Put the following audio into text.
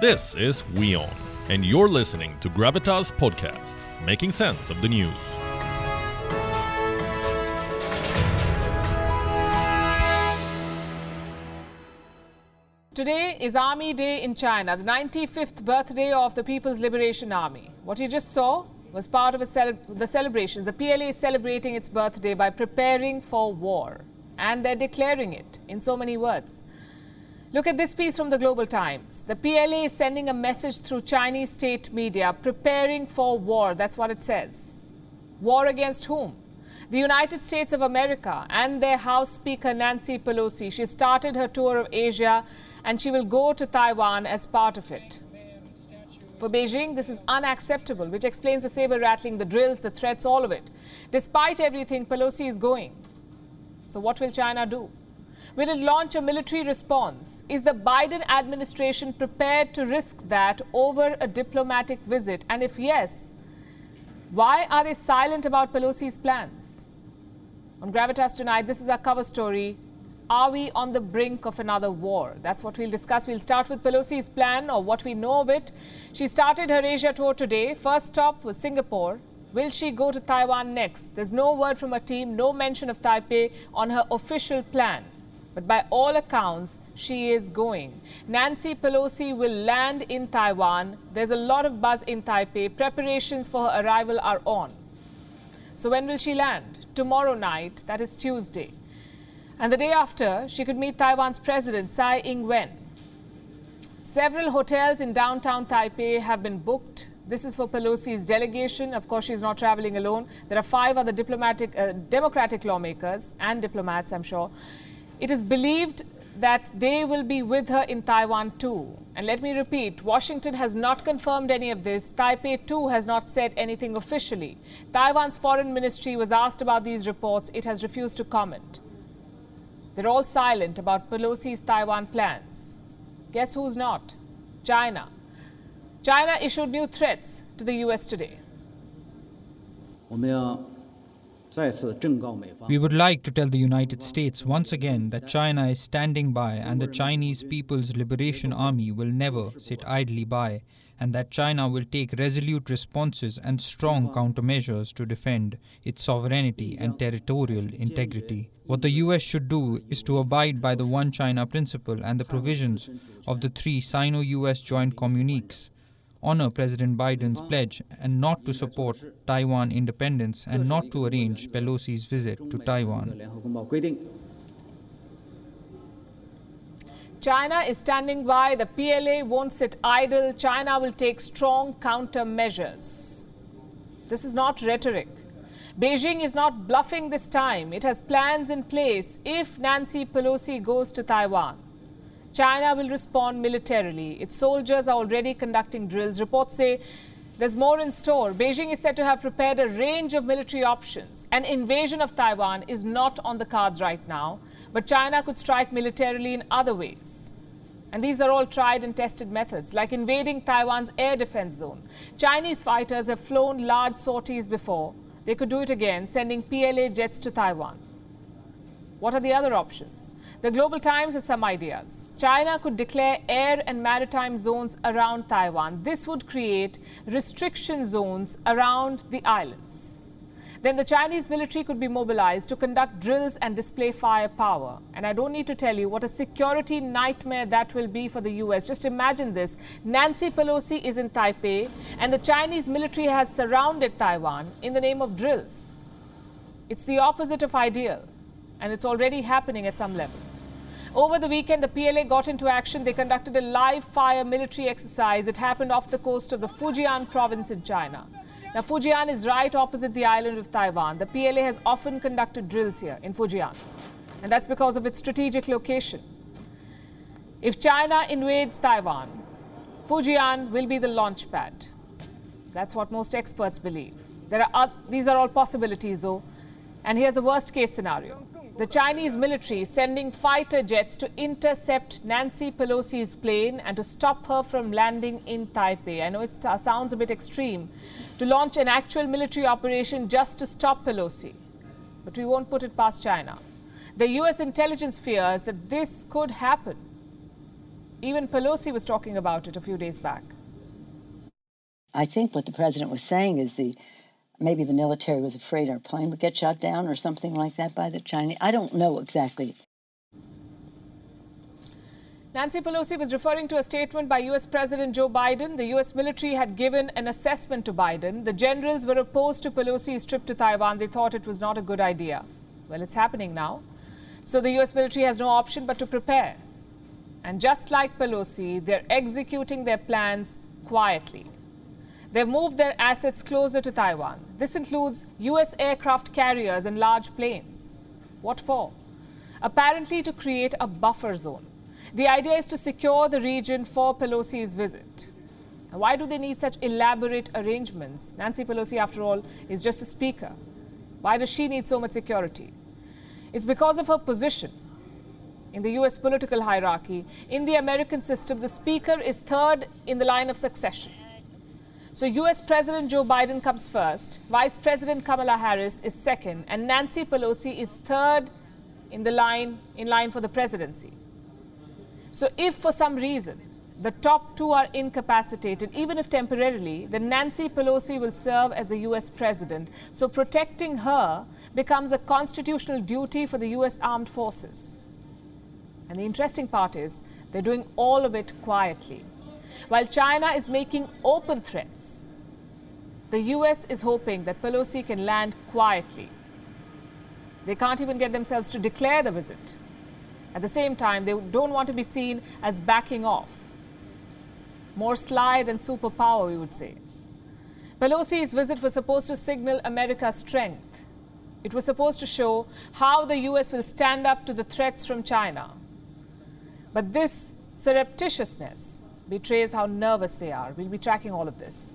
This is WION, and you're listening to Gravitas Podcast, making sense of the news. Today is Army Day in China, the 95th birthday of the People's Liberation Army. What you just saw was part of the celebrations. The PLA is celebrating its birthday by preparing for war, and they're declaring it in so many words. Look at this piece from the Global Times. The PLA is sending a message through Chinese state media preparing for war. That's what it says. War against whom? The United States of America and their House Speaker Nancy Pelosi. She started her tour of Asia and she will go to Taiwan as part of it. For Beijing, this is unacceptable, which explains the saber rattling, the drills, the threats, all of it. Despite everything, Pelosi is going. So, what will China do? Will it launch a military response? Is the Biden administration prepared to risk that over a diplomatic visit? And if yes, why are they silent about Pelosi's plans? On Gravitas tonight, this is our cover story. Are we on the brink of another war? That's what we'll discuss. We'll start with Pelosi's plan or what we know of it. She started her Asia tour today. First stop was Singapore. Will she go to Taiwan next? There's no word from her team, no mention of Taipei on her official plan. But by all accounts, she is going. Nancy Pelosi will land in Taiwan. There's a lot of buzz in Taipei. Preparations for her arrival are on. So, when will she land? Tomorrow night, that is Tuesday. And the day after, she could meet Taiwan's president, Tsai Ing wen. Several hotels in downtown Taipei have been booked. This is for Pelosi's delegation. Of course, she's not traveling alone. There are five other diplomatic, uh, Democratic lawmakers and diplomats, I'm sure. It is believed that they will be with her in Taiwan too. And let me repeat Washington has not confirmed any of this. Taipei too has not said anything officially. Taiwan's foreign ministry was asked about these reports, it has refused to comment. They're all silent about Pelosi's Taiwan plans. Guess who's not? China. China issued new threats to the US today. 我们要再次正告美方 we would like to tell the United States once again that China is standing by and the Chinese People's Liberation Army will never sit idly by, and that China will take resolute responses and strong countermeasures to defend its sovereignty and territorial integrity. What the US should do is to abide by the One China principle and the provisions of the three Sino US joint communiques honor President Biden's pledge and not to support Taiwan independence and not to arrange Pelosi's visit to Taiwan. China is standing by. The PLA won't sit idle. China will take strong countermeasures. This is not rhetoric. Beijing is not bluffing this time. It has plans in place if Nancy Pelosi goes to Taiwan. China will respond militarily. Its soldiers are already conducting drills. Reports say there's more in store. Beijing is said to have prepared a range of military options. An invasion of Taiwan is not on the cards right now, but China could strike militarily in other ways. And these are all tried and tested methods, like invading Taiwan's air defense zone. Chinese fighters have flown large sorties before. They could do it again, sending PLA jets to Taiwan. What are the other options? The Global Times has some ideas. China could declare air and maritime zones around Taiwan. This would create restriction zones around the islands. Then the Chinese military could be mobilized to conduct drills and display firepower. And I don't need to tell you what a security nightmare that will be for the US. Just imagine this Nancy Pelosi is in Taipei, and the Chinese military has surrounded Taiwan in the name of drills. It's the opposite of ideal, and it's already happening at some level. Over the weekend, the PLA got into action. They conducted a live fire military exercise. It happened off the coast of the Fujian province in China. Now, Fujian is right opposite the island of Taiwan. The PLA has often conducted drills here in Fujian, and that's because of its strategic location. If China invades Taiwan, Fujian will be the launch pad. That's what most experts believe. There are, these are all possibilities, though. And here's the worst case scenario the Chinese military sending fighter jets to intercept Nancy Pelosi's plane and to stop her from landing in Taipei. I know it sounds a bit extreme to launch an actual military operation just to stop Pelosi, but we won't put it past China. The US intelligence fears that this could happen. Even Pelosi was talking about it a few days back. I think what the president was saying is the maybe the military was afraid our plane would get shot down or something like that by the Chinese. I don't know exactly. Nancy Pelosi was referring to a statement by US President Joe Biden. The US military had given an assessment to Biden. The generals were opposed to Pelosi's trip to Taiwan. They thought it was not a good idea. Well, it's happening now. So the US military has no option but to prepare. And just like Pelosi, they're executing their plans quietly. They've moved their assets closer to Taiwan. This includes US aircraft carriers and large planes. What for? Apparently, to create a buffer zone. The idea is to secure the region for Pelosi's visit. Now, why do they need such elaborate arrangements? Nancy Pelosi, after all, is just a speaker. Why does she need so much security? It's because of her position in the US political hierarchy. In the American system, the speaker is third in the line of succession. So, US President Joe Biden comes first, Vice President Kamala Harris is second, and Nancy Pelosi is third in the line in line for the presidency. So, if for some reason the top two are incapacitated, even if temporarily, then Nancy Pelosi will serve as the US president. So, protecting her becomes a constitutional duty for the US armed forces. And the interesting part is they're doing all of it quietly. While China is making open threats, the US is hoping that Pelosi can land quietly. They can't even get themselves to declare the visit. At the same time, they don't want to be seen as backing off. More sly than superpower, we would say. Pelosi's visit was supposed to signal America's strength. It was supposed to show how the US will stand up to the threats from China. But this surreptitiousness betrays how nervous they are. We'll be tracking all of this.